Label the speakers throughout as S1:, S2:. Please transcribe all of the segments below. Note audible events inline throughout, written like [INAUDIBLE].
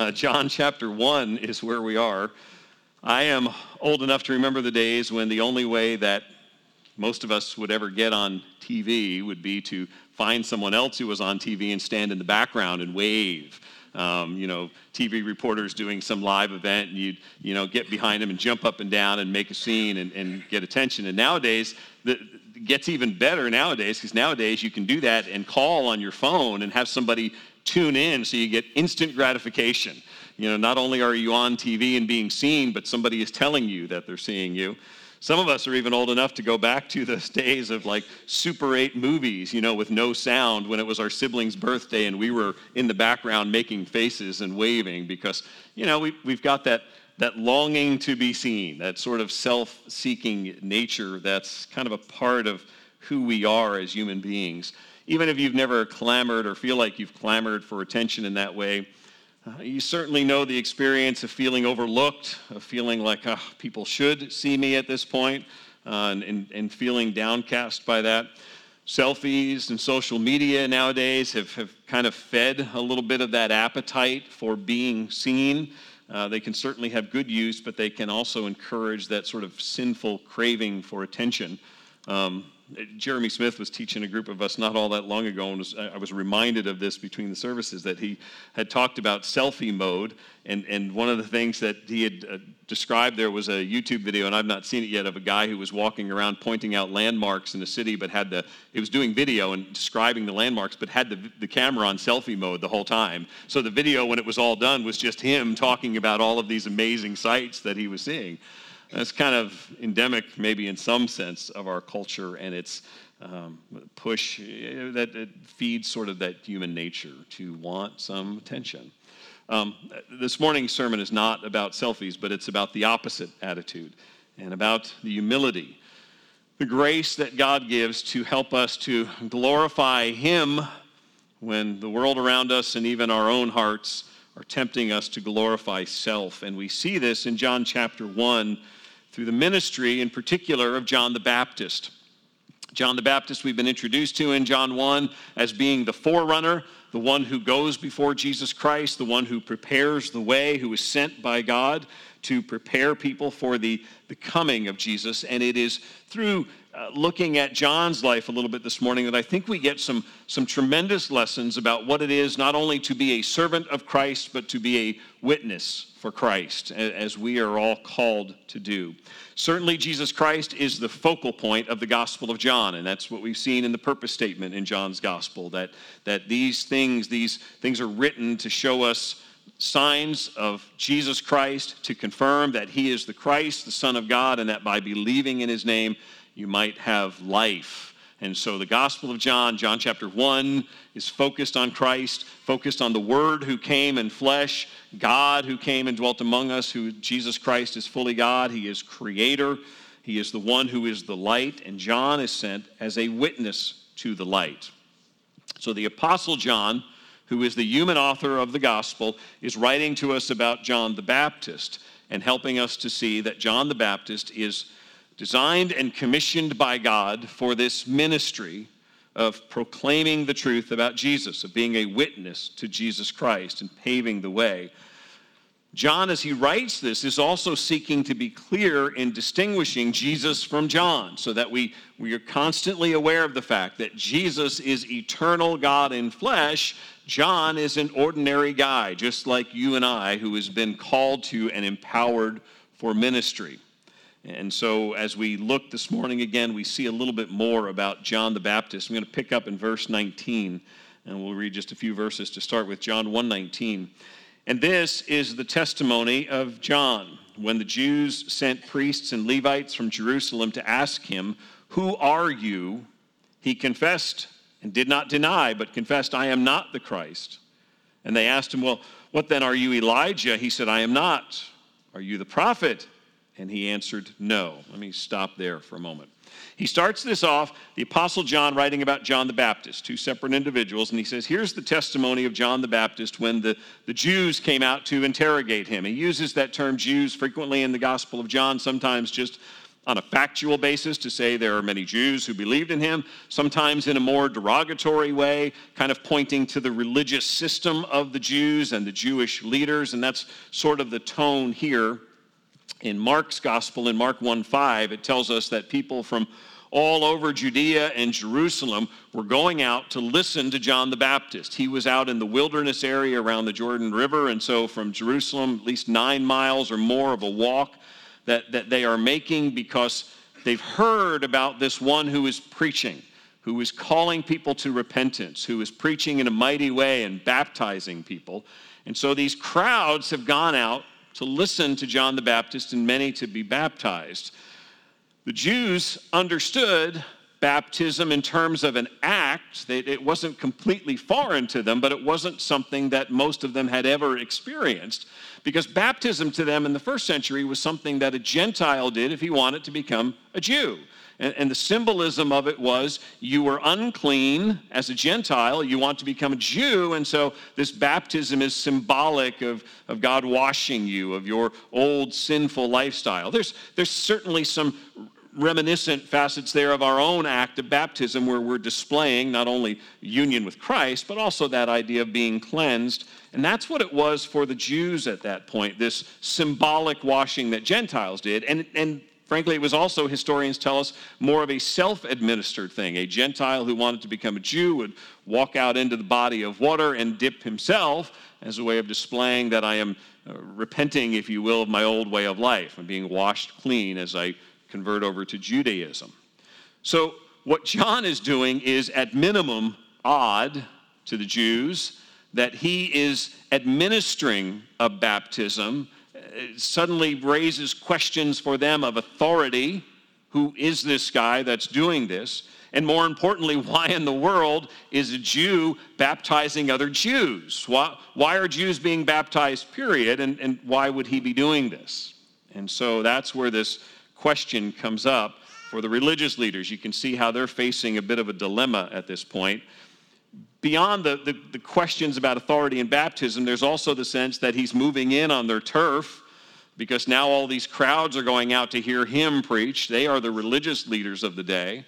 S1: Uh, John chapter 1 is where we are. I am old enough to remember the days when the only way that most of us would ever get on TV would be to find someone else who was on TV and stand in the background and wave. Um, you know, TV reporters doing some live event, and you'd, you know, get behind them and jump up and down and make a scene and, and get attention. And nowadays, the, it gets even better nowadays because nowadays you can do that and call on your phone and have somebody tune in so you get instant gratification. You know, not only are you on TV and being seen, but somebody is telling you that they're seeing you. Some of us are even old enough to go back to those [LAUGHS] days of like Super 8 movies, you know, with no sound when it was our sibling's birthday and we were in the background making faces and waving because, you know, we, we've got that, that longing to be seen, that sort of self seeking nature that's kind of a part of who we are as human beings. Even if you've never clamored or feel like you've clamored for attention in that way, uh, you certainly know the experience of feeling overlooked, of feeling like oh, people should see me at this point, uh, and, and, and, feeling downcast by that. Selfies and social media nowadays have, have kind of fed a little bit of that appetite for being seen. Uh, they can certainly have good use, but they can also encourage that sort of sinful craving for attention. Um, Jeremy Smith was teaching a group of us not all that long ago, and was, I was reminded of this between the services that he had talked about selfie mode. And, and one of the things that he had uh, described there was a YouTube video, and I've not seen it yet, of a guy who was walking around pointing out landmarks in the city, but had the, he was doing video and describing the landmarks, but had the, the camera on selfie mode the whole time. So the video, when it was all done, was just him talking about all of these amazing sights that he was seeing. That's kind of endemic, maybe in some sense, of our culture and its um, push eh, that it feeds sort of that human nature to want some attention. Um, this morning's sermon is not about selfies, but it's about the opposite attitude and about the humility, the grace that God gives to help us to glorify Him when the world around us and even our own hearts are tempting us to glorify self. And we see this in John chapter 1 through the ministry, in particular, of John the Baptist. John the Baptist, we've been introduced to in John 1 as being the forerunner, the one who goes before Jesus Christ, the one who prepares the way, who is sent by God to prepare people for the, the coming of Jesus. And it is through uh, looking at John's life a little bit this morning that I think we get some, some tremendous lessons about what it is not only to be a servant of Christ, but to be a witness for Christ, as we are all called to do. Certainly, Jesus Christ is the focal point of the Gospel of John, and that's what we've seen in the purpose statement in John's Gospel that, that these things, these things are written to show us signs of Jesus Christ, to confirm that he is the Christ, the Son of God, and that by believing in his name, you might have life and so the Gospel of John, John chapter 1, is focused on Christ, focused on the Word who came in flesh, God who came and dwelt among us, who Jesus Christ is fully God. He is creator. He is the one who is the light, and John is sent as a witness to the light. So the Apostle John, who is the human author of the Gospel, is writing to us about John the Baptist and helping us to see that John the Baptist is designed and commissioned by God for this ministry of proclaiming the truth about Jesus, of being a witness to Jesus Christ and paving the way. John, as he writes this, is also seeking to be clear in distinguishing Jesus from John so that we, we are constantly aware of the fact that Jesus is eternal God in flesh. John is an ordinary guy, just like you and I, who has been called to and empowered for ministry. And so, as we look this morning again, we see a little bit more about John the Baptist. I'm going to pick up in verse 19, and we'll read just a few verses to start with John 1:19. And this is the testimony of John when the Jews sent priests and Levites from Jerusalem to ask him, "Who are you?" He confessed and did not deny, but confessed, "I am not the Christ." And they asked him, "Well, what then are you Elijah?" He said, "I am not." "Are you the prophet?" And he answered, No. Let me stop there for a moment. He starts this off, the Apostle John writing about John the Baptist, two separate individuals, and he says, Here's the testimony of John the Baptist when the, the Jews came out to interrogate him. He uses that term Jews frequently in the Gospel of John, sometimes just on a factual basis to say there are many Jews who believed in him, sometimes in a more derogatory way, kind of pointing to the religious system of the Jews and the Jewish leaders. And that's sort of the tone here. In Mark's gospel, in Mark 1 5, it tells us that people from all over Judea and Jerusalem were going out to listen to John the Baptist. He was out in the wilderness area around the Jordan River, and so from Jerusalem, at least nine miles or more of a walk that, that they are making because they've heard about this one who is preaching, who is calling people to repentance, who is preaching in a mighty way and baptizing people. And so these crowds have gone out to listen to John the Baptist and many to be baptized. The Jews understood baptism in terms of an act. That it wasn't completely foreign to them, but it wasn't something that most of them had ever experienced. Because baptism to them in the first century was something that a Gentile did if he wanted to become a Jew. And, and, the symbolism of it was you were unclean as a Gentile, you want to become a Jew, and so this baptism is symbolic of, of God washing you, of your old sinful lifestyle. There's, there's certainly some reminiscent facets there of our own act of baptism where we're displaying not only union with Christ, but also that idea of being cleansed. And that's what it was for the Jews at that point, this symbolic washing that Gentiles did. And, and Frankly, it was also, historians tell us, more of a self administered thing. A Gentile who wanted to become a Jew would walk out into the body of water and dip himself as a way of displaying that I am uh, repenting, if you will, of my old way of life. I'm being washed clean as I convert over to Judaism. So, what John is doing is, at minimum, odd to the Jews that he is administering a baptism suddenly raises questions for them of authority. Who is this guy that's doing this? And more importantly, why in the world is a Jew baptizing other Jews? Why, why are Jews being baptized, period? And, and why would he be doing this? And so that's where this question comes up for the religious leaders. You can see how they're facing a bit of a dilemma at this point. Beyond the, the, the questions about authority and baptism, there's also the sense that he's moving in on their turf because now all these crowds are going out to hear him preach. They are the religious leaders of the day.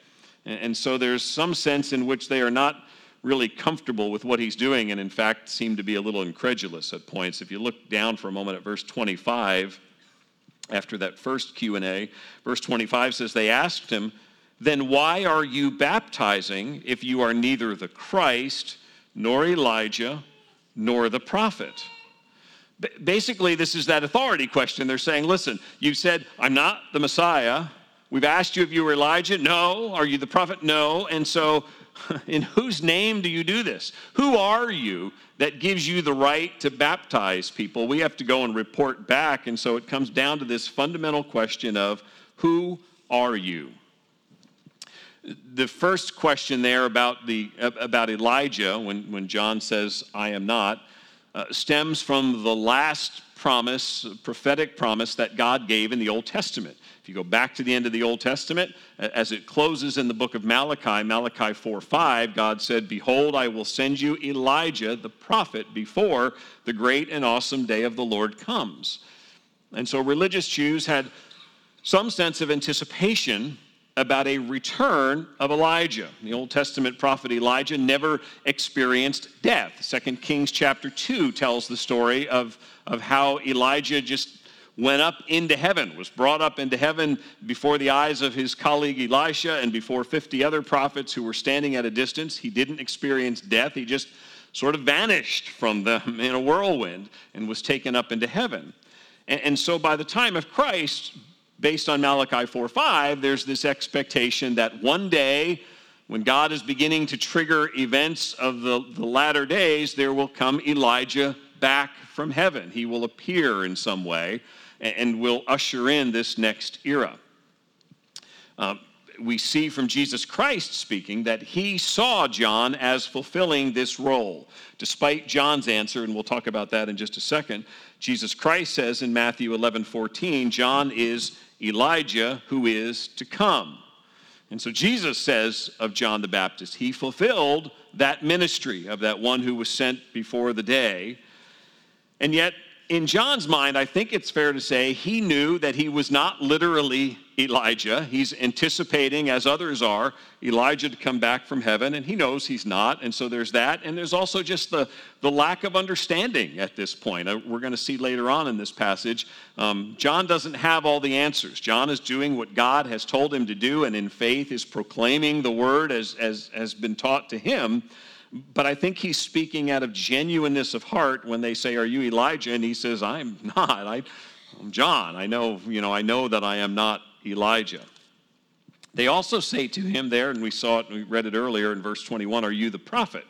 S1: And, and so there's some sense in which they are not really comfortable with what he's doing and in fact seem to be a little incredulous at points if you look down for a moment at verse 25 after that first q&a verse 25 says they asked him then why are you baptizing if you are neither the christ nor elijah nor the prophet Basically, this is that authority question. They're saying, listen, you said, I'm not the Messiah. We've asked you if you were Elijah. No. Are you the prophet? No. And so, [LAUGHS] in whose name do you do this? Who are you that gives you the right to baptize people? We have to go and report back. And so, it comes down to this fundamental question of who are you? The first question there about, the, about Elijah, when, when John says, I am not, uh, stems from the last promise, prophetic promise that God gave in the Old Testament. If you go back to the end of the Old Testament, as it closes in the book of Malachi, Malachi 4 5, God said, Behold, I will send you Elijah the prophet before the great and awesome day of the Lord comes. And so religious Jews had some sense of anticipation about a return of Elijah. The Old Testament prophet Elijah never experienced death. Second Kings chapter 2 tells the story of, of how Elijah just went up into heaven, was brought up into heaven before the eyes of his colleague Elisha and before 50 other prophets who were standing at a distance. He didn't experience death. He just sort of vanished from them in a whirlwind and was taken up into heaven. And, and so by the time of Christ, based on Malachi 4:5, there's this expectation that one day, when God is beginning to trigger events of the, the latter days, there will come Elijah back from heaven. He will appear in some way and, and will usher in this next era. Um, we see from Jesus Christ speaking that he saw John as fulfilling this role. Despite John's answer, and we'll talk about that in just a second, Jesus Christ says in Matthew 11 14, John is Elijah who is to come. And so Jesus says of John the Baptist, he fulfilled that ministry of that one who was sent before the day. And yet, in John's mind, I think it's fair to say he knew that he was not literally Elijah. He's anticipating, as others are, Elijah to come back from heaven, and he knows he's not. And so there's that. And there's also just the, the lack of understanding at this point. Uh, we're going to see later on in this passage. Um, John doesn't have all the answers. John is doing what God has told him to do, and in faith is proclaiming the word as, as has been taught to him. But I think he's speaking out of genuineness of heart when they say, Are you Elijah? And he says, I'm [LAUGHS] not. I, I'm John. I know, you know, I know that I am not Elijah. They also say to him there, and we saw it, and we read it earlier in verse 21, Are you the prophet?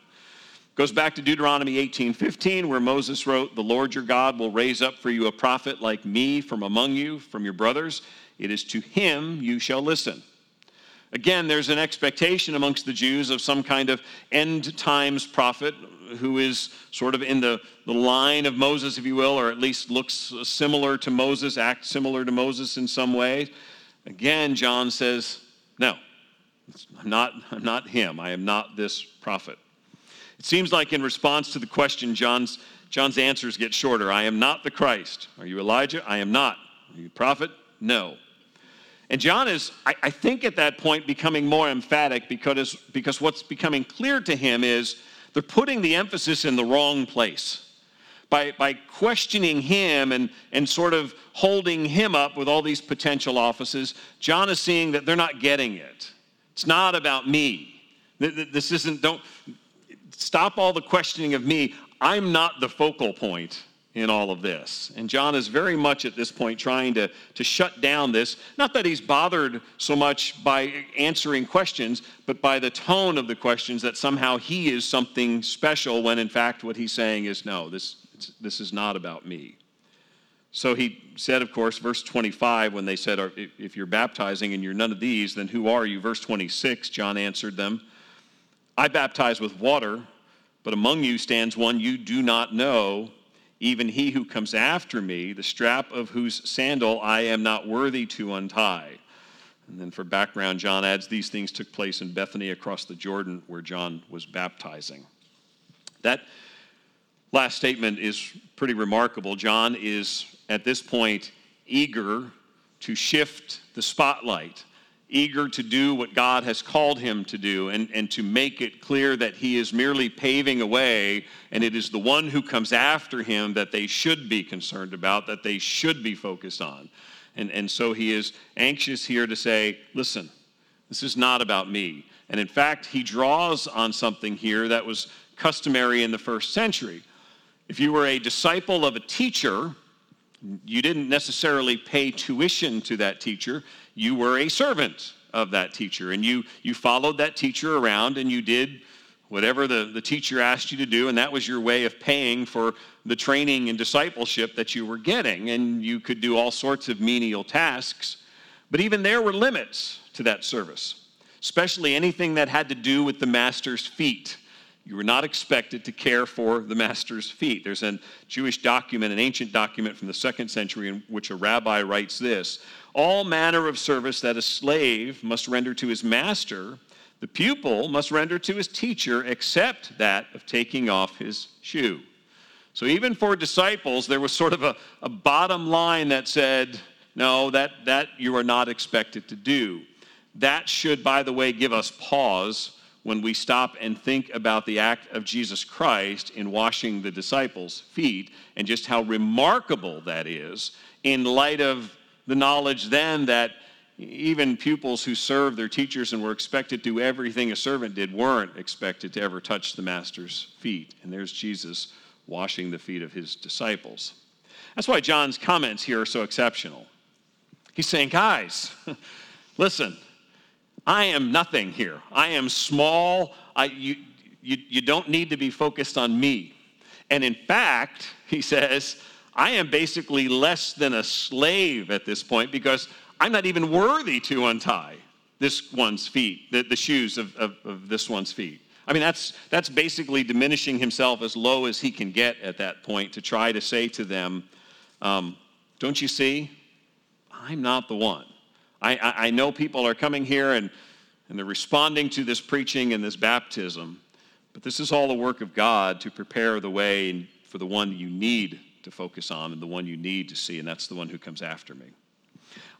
S1: Goes back to Deuteronomy 18 15, where Moses wrote, The Lord your God will raise up for you a prophet like me from among you, from your brothers. It is to him you shall listen. Again, there's an expectation amongst the Jews of some kind of end times prophet who is sort of in the, the line of Moses, if you will, or at least looks similar to Moses, acts similar to Moses in some way. Again, John says, No, I'm not, I'm not him. I am not this prophet. It seems like in response to the question, John's, John's answers get shorter. I am not the Christ. Are you Elijah? I am not. Are you a prophet? No. And John is, I, I, think, at that point becoming more emphatic because, because what's becoming clear to him is they're putting the emphasis in the wrong place. By, by questioning him and, and sort of holding him up with all these potential offices, John is seeing that they're not getting it. It's not about me. This isn't, don't stop all the questioning of me. I'm not the focal point in all of this. And John is very much at this point trying to, to shut down this. Not that he's bothered so much by answering questions, but by the tone of the questions that somehow he is something special when in fact what he's saying is no, this, this is not about me. So he said, of course, verse 25, when they said, If you're baptizing and you're none of these, then who are you? Verse 26, John answered them, I baptize with water, but among you stands one you do not know even he who comes after me, the strap of whose sandal I am not worthy to untie. And then for background, John adds these things took place in Bethany across the Jordan where John was baptizing. That last statement is pretty remarkable. John is at this point eager to shift the spotlight eager to do what God has called him to do and, and to make it clear that he is merely paving a way and it is the one who comes after him that they should be concerned about, that they should be focused on. And, and so he is anxious here to say, listen, this is not about me. And in fact, he draws on something here that was customary in the first century. If you were a disciple of a teacher, you didn't necessarily pay tuition to that teacher you were a servant of that teacher and you, you followed that teacher around and you did whatever the, the teacher asked you to do, and that was your way of paying for the training and discipleship that you were getting. And you could do all sorts of menial tasks. But even there were limits to that service, especially anything that had to do with the master's feet. You were not expected to care for the master's feet. There's a Jewish document, an ancient document from the second century, in which a rabbi writes this all manner of service that a slave must render to his master, the pupil must render to his teacher, except that of taking off his shoe. So even for disciples, there was sort of a, a bottom line that said, no, that, that you are not expected to do. That should, by the way, give us pause when we stop and think about the act of Jesus Christ in washing the disciples' feet and just how remarkable that is in light of the knowledge then that even pupils who served their teachers and were expected to do everything a servant did weren't expected to ever touch the master's feet. And there's Jesus washing the feet of his disciples. That's why John's comments here are so exceptional. He's saying, guys, [LAUGHS] listen, I am nothing here. I am small. I, you, you, you don't need to be focused on me. And in fact, [LAUGHS] he says, I am basically less than a slave at this point because I'm not even worthy to untie this one's feet, the, the shoes of, of, of this one's feet. I mean, that's, that's basically diminishing himself as low as he can get at that point to try to say to them, um, Don't you see? I'm not the one. I, I, I know people are coming here and, and they're responding to this preaching and this baptism, but this is all the work of God to prepare the way for the one you need to focus on and the one you need to see, and that's the one who comes after me.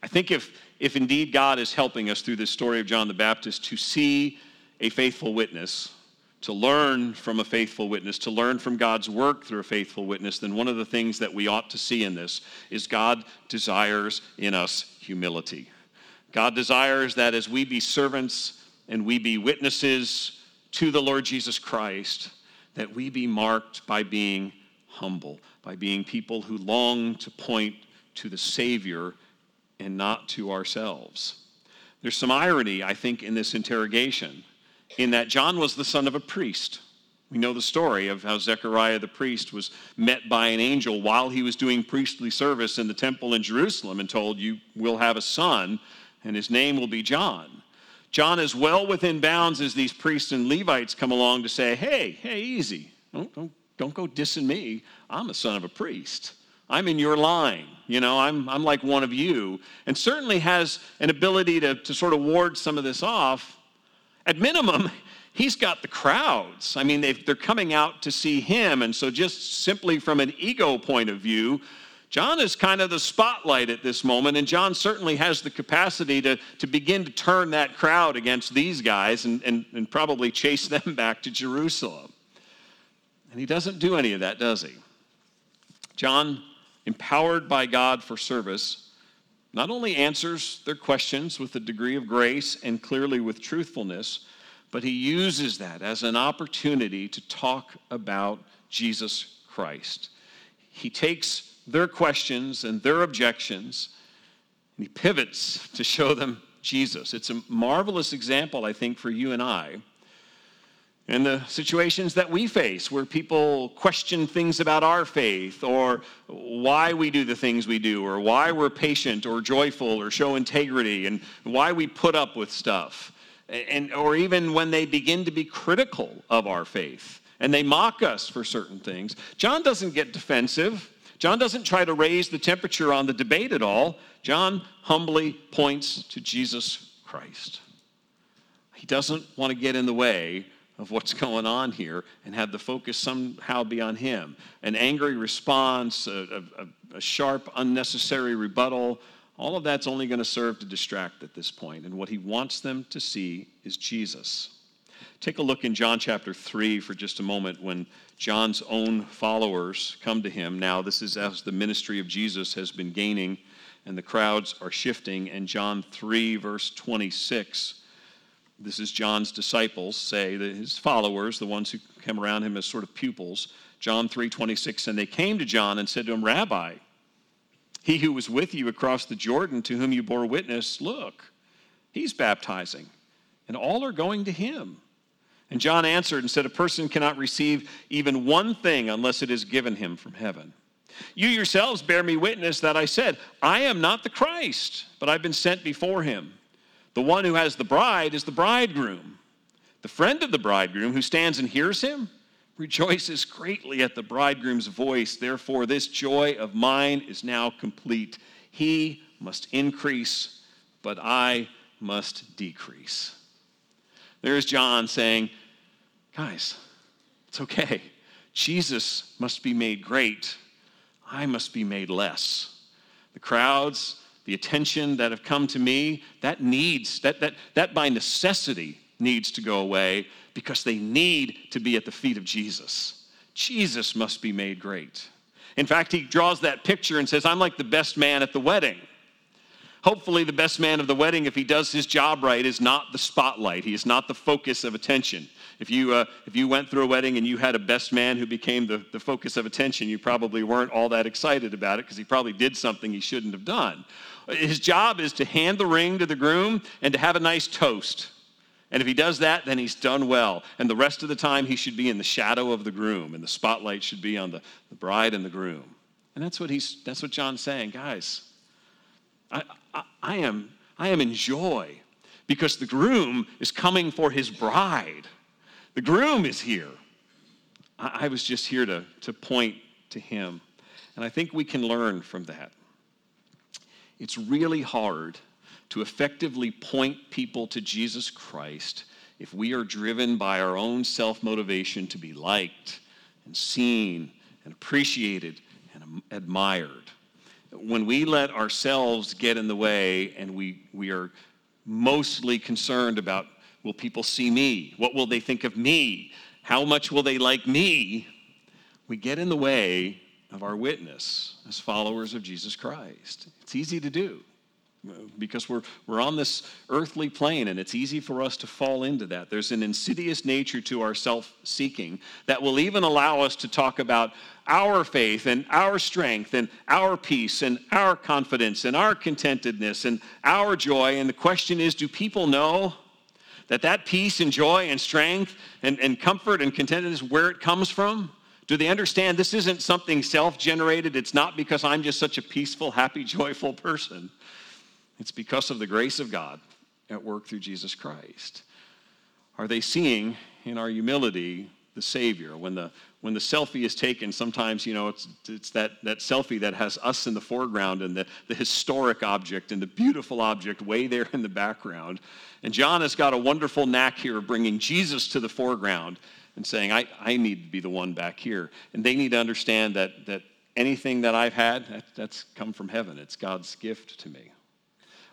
S1: I think if, if indeed God is helping us through this story of John the Baptist to see a faithful witness, to learn from a faithful witness, to learn from God's work through a faithful witness, then one of the things that we ought to see in this is God desires in us humility. God desires that as we be servants and we be witnesses to the Lord Jesus Christ, that we be marked by being humble, by being people who long to point to the Savior and not to ourselves. There's some irony, I think, in this interrogation, in that John was the son of a priest. We know the story of how Zechariah the priest was met by an angel while he was doing priestly service in the temple in Jerusalem and told, You will have a son, and his name will be John. John is well within bounds as these priests and Levites come along to say, Hey, hey, easy. Don't, don't, don't go dissing me. I'm a son of a priest. I'm in your line. You know, I'm, I'm like one of you. And certainly has an ability to, to sort of ward some of this off. At minimum, [LAUGHS] he's got the crowds. I mean, they're coming out to see him. And so, just simply from an ego point of view, John is kind of the spotlight at this moment, and John certainly has the capacity to, to begin to turn that crowd against these guys and, and, and probably chase them [LAUGHS] back to Jerusalem. And he doesn't do any of that, does he? John, empowered by God for service, not only answers their questions with a degree of grace and clearly with truthfulness, but he uses that as an opportunity to talk about Jesus Christ. He takes their questions and their objections, and he pivots to show them Jesus. It's a marvelous example, I think, for you and I. In the situations that we face, where people question things about our faith, or why we do the things we do, or why we're patient or joyful or show integrity, and why we put up with stuff, and, or even when they begin to be critical of our faith and they mock us for certain things, John doesn't get defensive. John doesn't try to raise the temperature on the debate at all. John humbly points to Jesus Christ. He doesn't want to get in the way of what's going on here and have the focus somehow be on him. An angry response, a, a, a sharp, unnecessary rebuttal, all of that's only going to serve to distract at this point. And what he wants them to see is Jesus. Take a look in John chapter 3 for just a moment when John's own followers come to him. Now, this is as the ministry of Jesus has been gaining and the crowds are shifting. And John 3, verse 26, this is John's disciples say, that his followers, the ones who come around him as sort of pupils. John 3, 26, and they came to John and said to him, Rabbi, he who was with you across the Jordan, to whom you bore witness, look, he's baptizing, and all are going to him. And John answered and said, A person cannot receive even one thing unless it is given him from heaven. You yourselves bear me witness that I said, I am not the Christ, but I've been sent before him. The one who has the bride is the bridegroom. The friend of the bridegroom who stands and hears him rejoices greatly at the bridegroom's voice. Therefore, this joy of mine is now complete. He must increase, but I must decrease. There's John saying, Guys, it's okay. Jesus must be made great. I must be made less. The crowds, the attention that have come to me, that needs, that, that, that by necessity needs to go away because they need to be at the feet of Jesus. Jesus must be made great. In fact, he draws that picture and says, I'm like the best man at the wedding. Hopefully, the best man of the wedding, if he does his job right, is not the spotlight. He is not the focus of attention. If you, uh, if you went through a wedding and you had a best man who became the, the focus of attention, you probably weren't all that excited about it because he probably did something he shouldn't have done. His job is to hand the ring to the groom and to have a nice toast. And if he does that, then he's done well. And the rest of the time, he should be in the shadow of the groom, and the spotlight should be on the, the bride and the groom. And that's what, he's, that's what John's saying. Guys, I, am, I am in joy because the groom is coming for his bride. The groom is here. I, I was just here to, to point to him. And I think we can learn from that. It's really hard to effectively point people to Jesus Christ if we are driven by our own self motivation to be liked and seen and appreciated and admired. When we let ourselves get in the way and we, we are mostly concerned about will people see me? What will they think of me? How much will they like me? We get in the way of our witness as followers of Jesus Christ. It's easy to do because we're, we're on this earthly plane and it's easy for us to fall into that. There's an insidious nature to our self seeking that will even allow us to talk about our faith and our strength and our peace and our confidence and our contentedness and our joy. And the question is do people know that that peace and joy and strength and, and comfort and contentedness, where it comes from? Do they understand this isn't something self generated? It's not because I'm just such a peaceful, happy, [LAUGHS] joyful person. It's because of the grace of God at work through Jesus Christ. Are they seeing in our humility the Savior? When the, when the selfie is taken, sometimes, you know, it's, it's that, that selfie that has us in the foreground and the, the historic object and the beautiful object way there in the background. And John has got a wonderful knack here of bringing Jesus to the foreground and saying, I, I need to be the one back here. And they need to understand that, that anything that I've had, that, that's come from heaven. It's God's gift to me.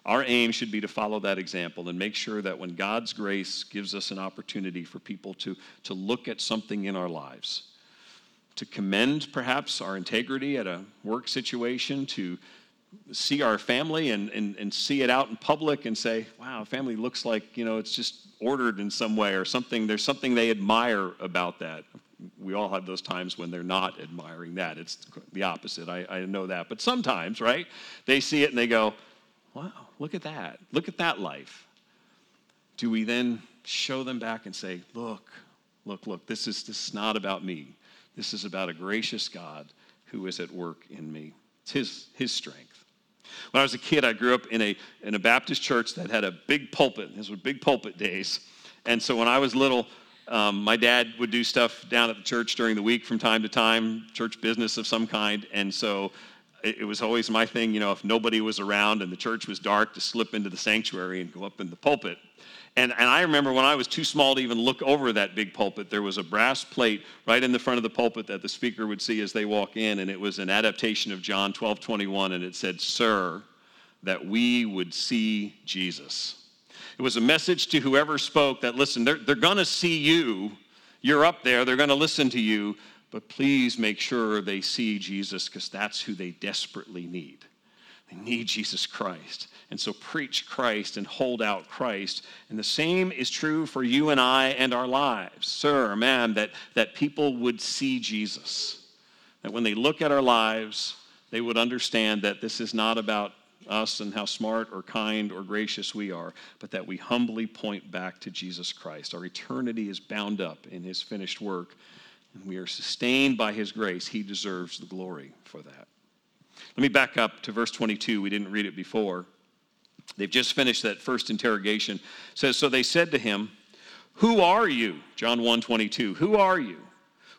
S1: Our aim should be to follow that example and make sure that when God's grace gives us an opportunity for people to, to look at something in our lives, to commend perhaps our integrity at a work situation, to see our family and, and, and see it out in public and say, wow, family looks like, you know, it's just ordered in some way or something. There's something they admire about that. We all have those times when they're not admiring that. It's the opposite. I, I know that. But sometimes, right, they see it and they go, wow, look at that. Look at that life. Do we then show them back and say, look, look, look, this is, this is not about me. This is about a gracious God who is at work in me. It's his, his strength. When I was a kid, I grew up in a, in a Baptist church that had a big pulpit. These were big pulpit days. And so when I was little, um, my dad would do stuff down at the church during the week from time to time, church business of some kind. And so it, was always my thing, you know, if nobody was around and the church was dark, to slip into the sanctuary and go up in the pulpit. And, and I remember when I was too small to even look over that big pulpit, there was a brass plate right in the front of the pulpit that the speaker would see as they walk in, and it was an adaptation of John 12 21, and it said, Sir, that we would see Jesus. It was a message to whoever spoke that, listen, they're, they're going to see you. You're up there, they're going to listen to you, but please make sure they see Jesus because that's who they desperately need. They need Jesus Christ. And so preach Christ and hold out Christ. And the same is true for you and I and our lives. Sir, ma'am, that, that people would see Jesus. That when they look at our lives, they would understand that this is not about us and how smart or kind or gracious we are, but that we humbly point back to Jesus Christ. Our eternity is bound up in his finished work, and we are sustained by his grace. He deserves the glory for that. Let me back up to verse 22. We didn't read it before. They've just finished that first interrogation. It says, So they said to him, Who are you? John 1 22. Who are you?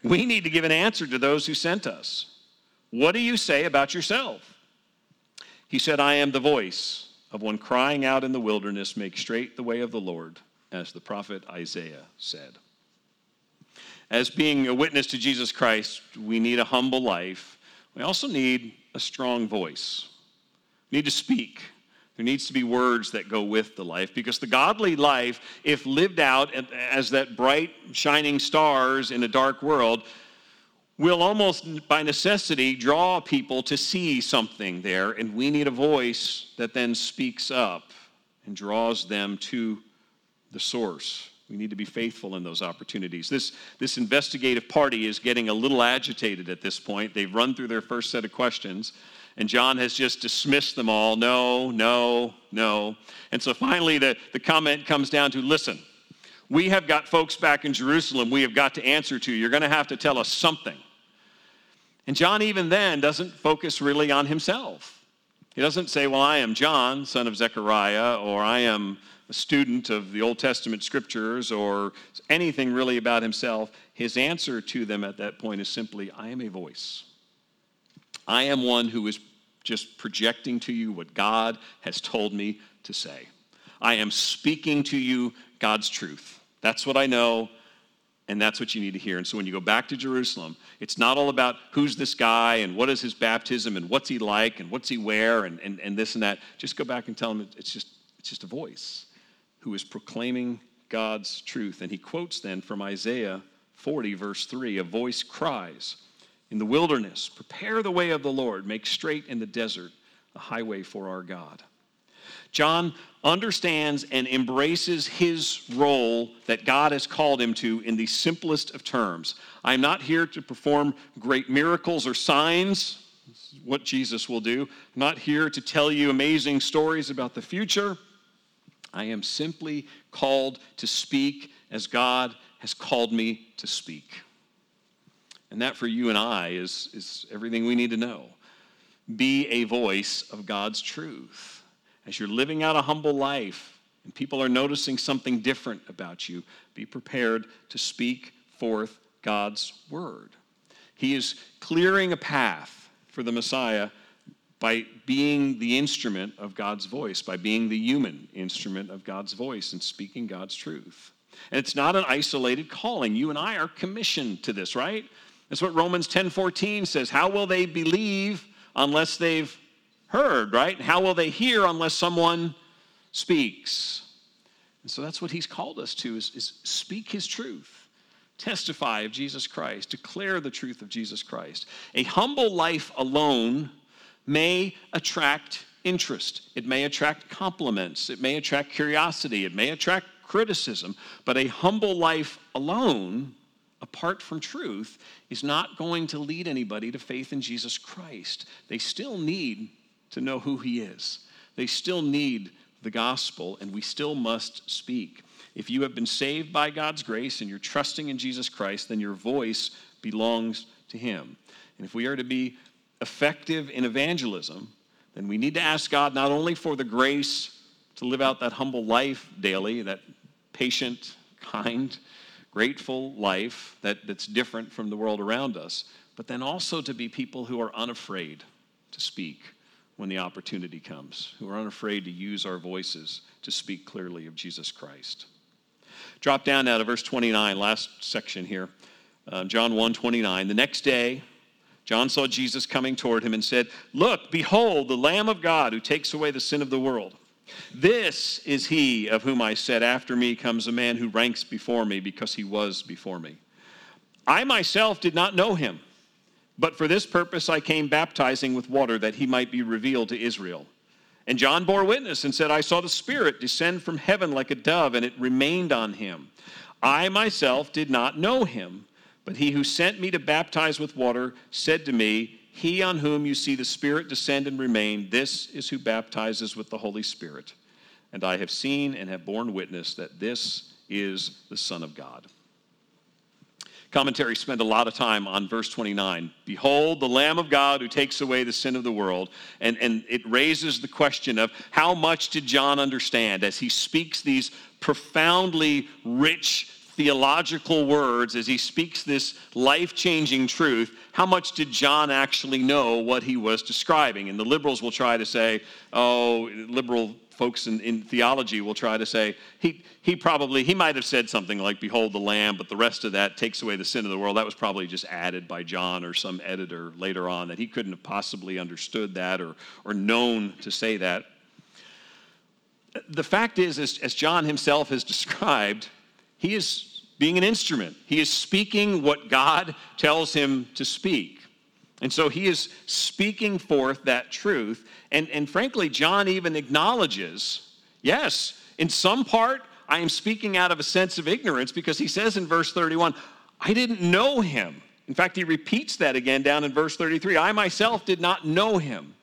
S1: We need to give an answer to those who sent us. What do you say about yourself? He said, I am the voice of one crying out in the wilderness, Make straight the way of the Lord, as the prophet Isaiah said. As being a witness to Jesus Christ, we need a humble life. We also need a strong voice. We need to speak. There needs to be words that go with the life because the godly life, if lived out as that bright, shining stars in a dark world, will almost by necessity draw people to see something there. And we need a voice that then speaks up and draws them to the source. We need to be faithful in those opportunities. This, this investigative party is getting a little agitated at this point. They've run through their first set of questions. And John has just dismissed them all. No, no, no. And so finally, the, the comment comes down to listen, we have got folks back in Jerusalem we have got to answer to. You're going to have to tell us something. And John, even then, doesn't focus really on himself. He doesn't say, Well, I am John, son of Zechariah, or I am a student of the Old Testament scriptures, or anything really about himself. His answer to them at that point is simply, I am a voice. I am one who is just projecting to you what God has told me to say. I am speaking to you God's truth. That's what I know. And that's what you need to hear. And so when you go back to Jerusalem, it's not all about who's this guy and what is his baptism and what's he like and what's he wear and, and, and this and that. Just go back and tell him it's just, it's just a voice who is proclaiming God's truth. And he quotes then from Isaiah 40, verse 3 a voice cries in the wilderness, Prepare the way of the Lord, make straight in the desert a highway for our God. John understands and embraces his role that God has called him to in the simplest of terms. I'm not here to perform great miracles or signs, what Jesus will do. I'm not here to tell you amazing stories about the future. I am simply called to speak as God has called me to speak. And that for you and I is, is everything we need to know. Be a voice of God's truth as you're living out a humble life and people are noticing something different about you, be prepared to speak forth God's word. He is clearing a path for the Messiah by being the instrument of God's voice, by being the human instrument of God's voice and speaking God's truth. And it's not an isolated calling. You and I are commissioned to this, right? That's what Romans 10:14 says. How will they believe unless they've heard, right? How will they hear unless someone speaks? And so that's what he's called us to is, is speak his truth, testify of Jesus Christ, declare the truth of Jesus Christ. A humble life alone may attract interest. It may attract compliments. It may attract curiosity. It may attract criticism. But a humble life alone, apart from truth, is not going to lead anybody to faith in Jesus Christ. They still need to know who He is. They still need the gospel, and we still must speak. If you have been saved by God's grace and you're trusting in Jesus Christ, then your voice belongs to Him. And if we are to be effective in evangelism, then we need to ask God not only for the grace to live out that humble life daily, that patient, kind, grateful life that, that's different from the world around us, but then also to be people who are unafraid to speak when the opportunity comes, who are unafraid to use our voices to speak clearly of Jesus Christ. Drop down now to verse 29, last section here. Uh, John 1 29. The next day, John saw Jesus coming toward him and said, Look, behold, the Lamb of God who takes away the sin of the world. This is he of whom I said, After me comes a man who ranks before me because he was before me. I myself did not know him but for this purpose I came baptizing with water that he might be revealed to Israel. And John bore witness and said, I saw the Spirit descend from heaven like a dove, and it remained on him. I myself did not know him, but he who sent me to baptize with water said to me, He on whom you see the Spirit descend and remain, this is who baptizes with the Holy Spirit. And I have seen and have borne witness that this is the Son of God. Commentaries spend a lot of time on verse 29. Behold, the Lamb of God who takes away the sin of the world. And, and it raises the question of how much did John understand as he speaks these profoundly rich theological words, as he speaks this life changing truth, how much did John actually know what he was describing? And the liberals will try to say, oh, liberal folks in, in theology will try to say he, he probably he might have said something like behold the lamb but the rest of that takes away the sin of the world that was probably just added by john or some editor later on that he couldn't have possibly understood that or, or known to say that the fact is as, as john himself has [LAUGHS] described he is being an instrument he is speaking what god tells him to speak and so he is speaking forth that truth. And, and frankly, John even acknowledges yes, in some part, I am speaking out of a sense of ignorance because he says in verse 31, I didn't know him. In fact, he repeats that again down in verse 33 I myself did not know him.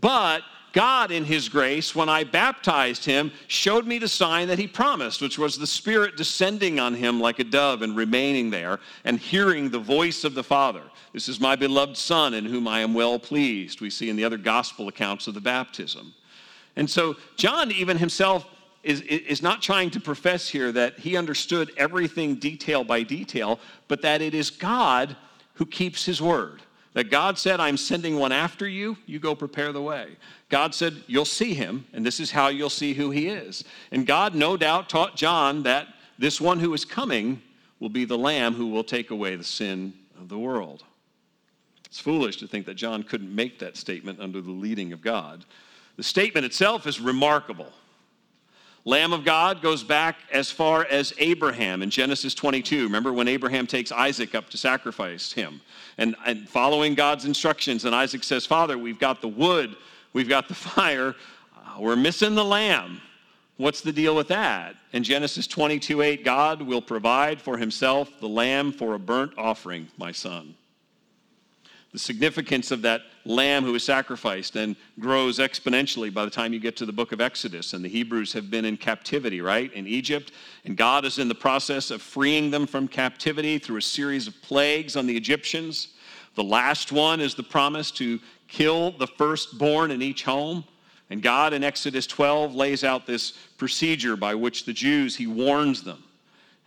S1: But God, in His grace, when I baptized him, showed me the sign that He promised, which was the Spirit descending on him like a dove and remaining there and hearing the voice of the Father. This is my beloved Son in whom I am well pleased, we see in the other gospel accounts of the baptism. And so, John, even himself, is, is not trying to profess here that he understood everything detail by detail, but that it is God who keeps his word. That God said, I'm sending one after you, you go prepare the way. God said, You'll see him, and this is how you'll see who he is. And God, no doubt, taught John that this one who is coming will be the Lamb who will take away the sin of the world. It's foolish to think that John couldn't make that statement under the leading of God. The statement itself is remarkable. Lamb of God goes back as far as Abraham in Genesis 22. Remember when Abraham takes Isaac up to sacrifice him? And, and following God's instructions, and Isaac says, Father, we've got the wood, we've got the [LAUGHS] fire, uh, we're missing the lamb. What's the deal with that? In Genesis 22 8, God will provide for himself the lamb for a burnt offering, my son the significance of that lamb who was sacrificed and grows exponentially by the time you get to the book of Exodus. And the Hebrews have been in captivity, right, in Egypt. And God is in the process of freeing them from captivity through a series of plagues on the Egyptians. The last one is the promise to kill the firstborn in each home. And God in Exodus 12 lays out this procedure by which the Jews, he warns them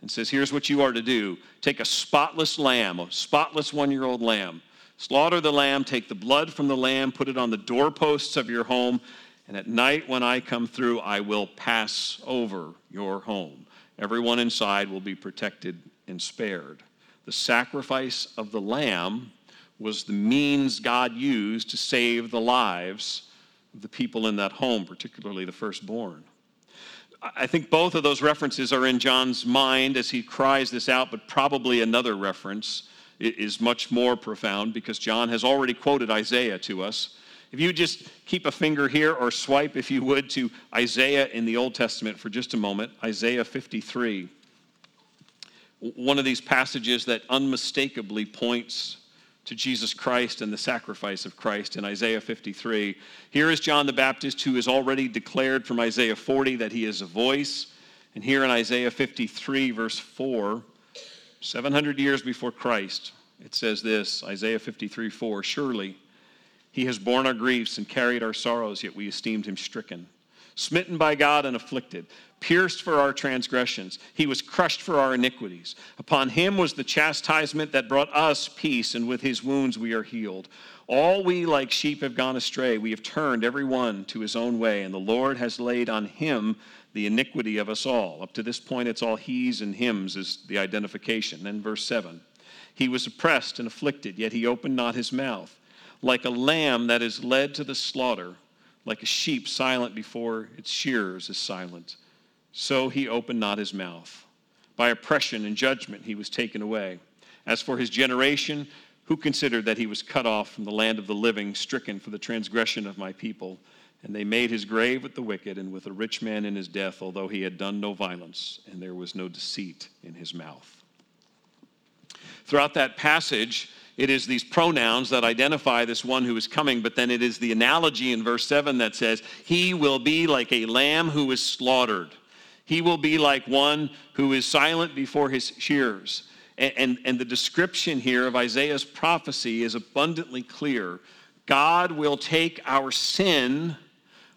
S1: and says, Here's what you are to do take a spotless lamb, a spotless one year old lamb Slaughter the lamb, take the blood from the lamb, put it on the doorposts of your home, and at night when I come through, I will pass over your home. Everyone inside will be protected and spared. The sacrifice of the lamb was the means God used to save the lives of the people in that home, particularly the firstborn. I think both of those references are in John's mind as he cries this out, but probably another reference is much more profound because John has already quoted Isaiah to us. If you just keep a finger here or swipe, if you would, to Isaiah in the Old Testament for just a moment, Isaiah 53. One of these passages that unmistakably points to Jesus Christ and the sacrifice of Christ in Isaiah 53. Here is John the Baptist who is already declared from Isaiah 40 that he is a voice. And here in Isaiah 53, verse 4, 700 years before Christ, it says this Isaiah 53 4 Surely he has borne our griefs and carried our sorrows, yet we esteemed him stricken, smitten by God and afflicted, pierced for our transgressions. He was crushed for our iniquities. Upon him was the chastisement that brought us peace, and with his wounds we are healed. All we like sheep have gone astray. We have turned every one to his own way, and the Lord has laid on him the iniquity of us all. Up to this point, it's all he's and hims is the identification. Then, verse 7 He was oppressed and afflicted, yet he opened not his mouth. Like a lamb that is led to the slaughter, like a sheep silent before its shearers is silent, so he opened not his mouth. By oppression and judgment he was taken away. As for his generation, who considered that he was cut off from the land of the living, stricken for the transgression of my people? And they made his grave with the wicked and with a rich man in his death, although he had done no violence, and there was no deceit in his mouth. Throughout that passage, it is these pronouns that identify this one who is coming, but then it is the analogy in verse 7 that says, He will be like a lamb who is slaughtered. He will be like one who is silent before his shearers. And, and, and the description here of Isaiah's prophecy is abundantly clear. God will take our sin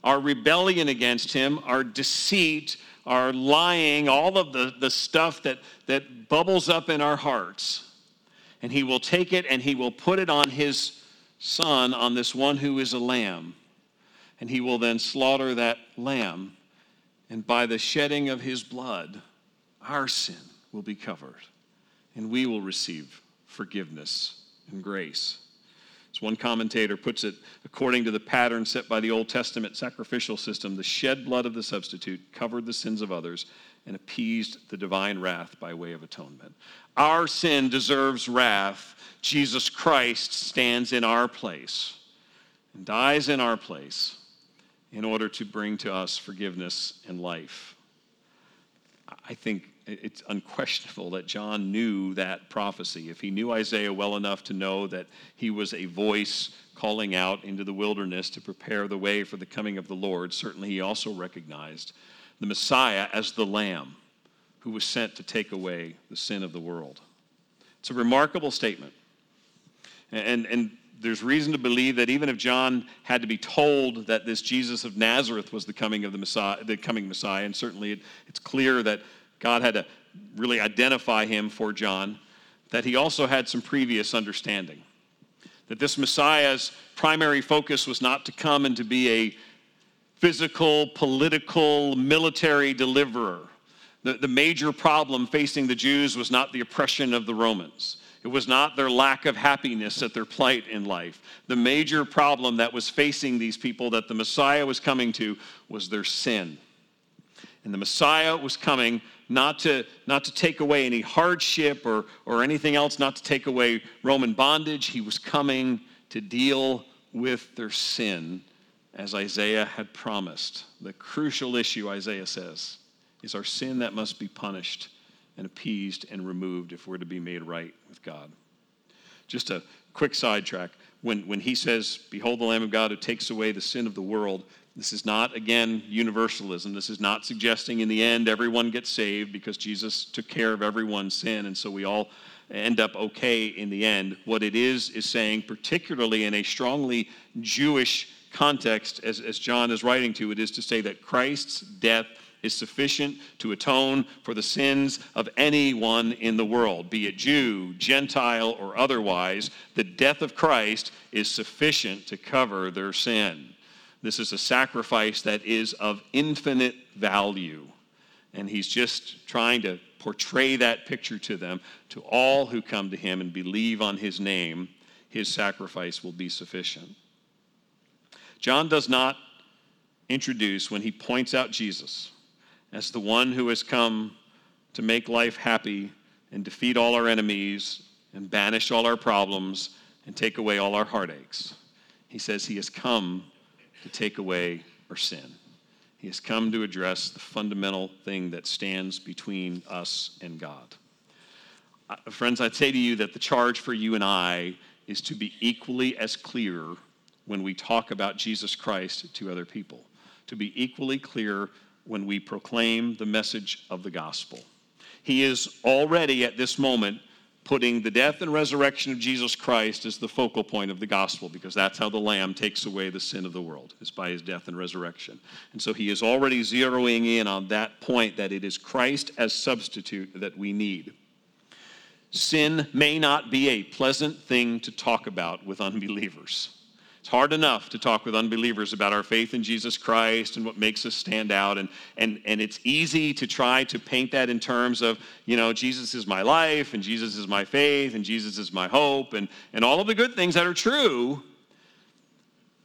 S1: our rebellion against him, our deceit, our lying, all of the, the stuff that, that bubbles up in our hearts. And he will take it and he will put it on his son, on this one who is a lamb. And he will then slaughter that lamb. And by the shedding of his blood, our sin will be covered. And we will receive forgiveness and grace. As one commentator puts it, according to the pattern set by the Old Testament sacrificial system, the shed blood of the substitute covered the sins of others and appeased the divine wrath by way of atonement. Our sin deserves wrath. Jesus Christ stands in our place and dies in our place in order to bring to us forgiveness and life. I think it's unquestionable that John knew that prophecy. If he knew Isaiah well enough to know that he was a voice calling out into the wilderness to prepare the way for the coming of the Lord, certainly he also recognized the Messiah as the Lamb who was sent to take away the sin of the world. It's a remarkable statement. And, and there's reason to believe that even if John had to be told that this Jesus of Nazareth was the coming of the Messiah, the coming Messiah, and certainly it, it's clear that God had to really identify him for John, that he also had some previous understanding. That this Messiah's primary focus was not to come and to be a physical, political, military deliverer, The, the major problem facing the Jews was not the oppression of the Romans. It was not their lack of happiness at their plight in life. The major problem that was facing these people that the Messiah was coming to was their sin. And the Messiah was coming not to, not to take away any hardship or, or anything else, not to take away Roman bondage. He was coming to deal with their sin as Isaiah had promised. The crucial issue, Isaiah says, is our sin that must be punished and appeased and removed if we're to be made right with God. Just a quick sidetrack. When, when he says, Behold the Lamb of God who takes away the sin of the world, this is not, again, universalism. This is not suggesting in the end everyone gets saved because Jesus took care of everyone's sin, and so we all end up okay in the end. What it is, is saying, particularly in a strongly Jewish context, as, as John is writing to, it is to say that Christ's death is sufficient to atone for the sins of anyone in the world, be it Jew, Gentile, or otherwise. The death of Christ is sufficient to cover their sin. This is a sacrifice that is of infinite value. And he's just trying to portray that picture to them. To all who come to him and believe on his name, his sacrifice will be sufficient. John does not introduce, when he points out Jesus as the one who has come to make life happy and defeat all our enemies and banish all our problems and take away all our heartaches, he says he has come to take away our sin. He has come to address the fundamental thing that stands between us and God. Friends, I'd say to you that the charge for you and I is to be equally as clear when we talk about Jesus Christ to other people, to be equally clear when we proclaim the message of the gospel. He is already at this moment putting the death and resurrection of Jesus Christ as the focal point of the gospel because that's how the Lamb takes away the sin of the world, is by his death and resurrection. And so he is already zeroing in on that point that it is Christ as substitute that we need. Sin may not be a pleasant thing to talk about with unbelievers. It's hard enough to talk with unbelievers about our faith in Jesus Christ and what makes us stand out. And, and, and it's easy to try to paint that in terms of, you know, Jesus is my life and Jesus is my faith and Jesus is my hope and, and all of the good things that are true.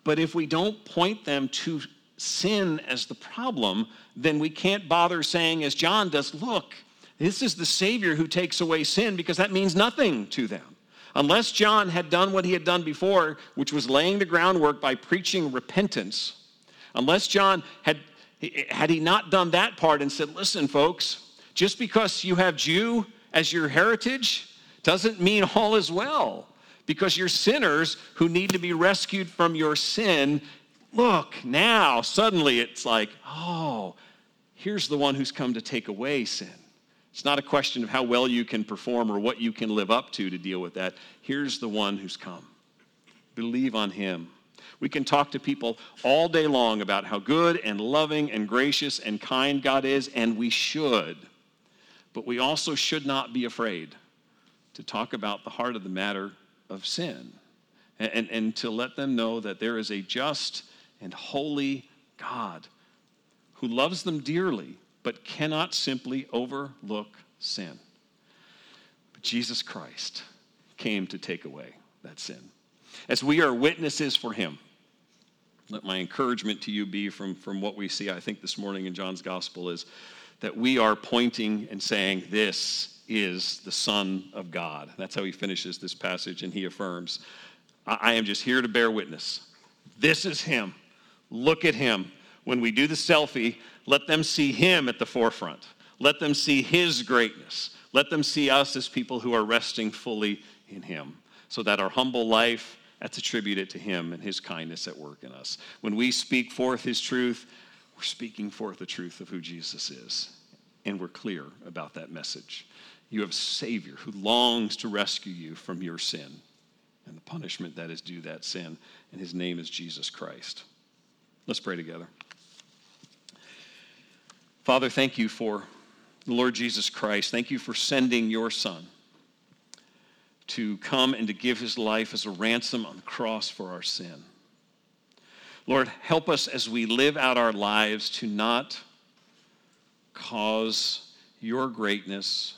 S1: But if we don't point them to sin as the problem, then we can't bother saying, as John does, look, this is the Savior who takes away sin because that means nothing to them. Unless John had done what he had done before, which was laying the groundwork by preaching repentance, unless John had, had he not done that part and said, listen, folks, just because you have Jew as your heritage doesn't mean all is well. Because you're sinners who need to be rescued from your sin. Look, now suddenly it's like, oh, here's the one who's come to take away sin. It's not a question of how well you can perform or what you can live up to to deal with that. Here's the one who's come. Believe on him. We can talk to people all day long about how good and loving and gracious and kind God is, and we should. But we also should not be afraid to talk about the heart of the matter of sin and, and, and to let them know that there is a just and holy God who loves them dearly but cannot simply overlook sin. But Jesus Christ came to take away that sin. As we are witnesses for him, let my encouragement to you be from, from what we see, I think, this morning in John's gospel is that we are pointing and saying, This is the Son of God. That's how he finishes this passage, and he affirms, I, I am just here to bear witness. This is him. Look at him. When we do the selfie, let them see him at the forefront. Let them see his greatness. Let them see us as people who are resting fully in him so that our humble life, that's attributed to him and his kindness at work in us. When we speak forth his truth, we're speaking forth the truth of who Jesus is. And we're clear about that message. You have a Savior who longs to rescue you from your sin and the punishment that is due that sin. And his name is Jesus Christ. Let's pray together. Father, thank you for the Lord Jesus Christ. Thank you for sending your Son to come and to give his life as a ransom on the cross for our sin. Lord, help us as we live out our lives to not cause your greatness,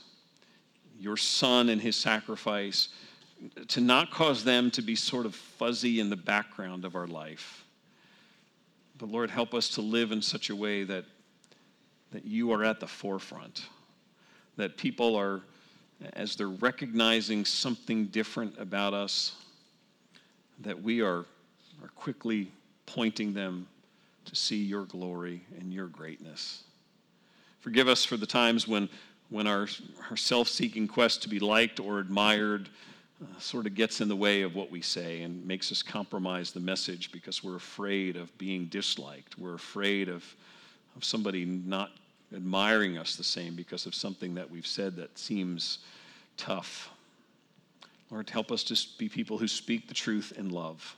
S1: your Son and his sacrifice, to not cause them to be sort of fuzzy in the background of our life. But Lord, help us to live in such a way that, that you are at the forefront, that people are, as they're recognizing something different about us, that we are, are quickly pointing them to see your glory and your greatness. Forgive us for the times when, when our, our self seeking quest to be liked or admired uh, sort of gets in the way of what we say and makes us compromise the message because we're afraid of being disliked. We're afraid of, of somebody not admiring us the same because of something that we've said that seems tough. Lord, help us to be people who speak the truth in love.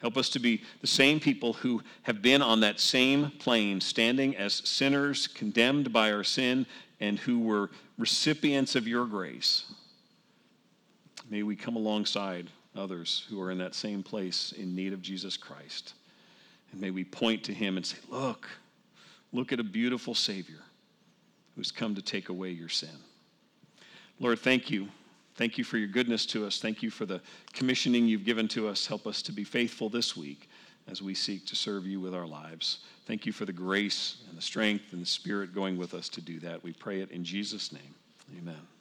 S1: Help us to be the same people who have been on that same plane, standing as sinners condemned by our sin and who were recipients of your grace. May we come alongside others who are in that same place in need of Jesus Christ. And may we point to him and say, Look, look at a beautiful Savior who's come to take away your sin. Lord, thank you Thank you for your goodness to us. Thank you for the commissioning you've given to us. Help us to be faithful this week as we seek to serve you with our lives. Thank you for the grace and the strength and the spirit going with us to do that. We pray it in Jesus' name. Amen.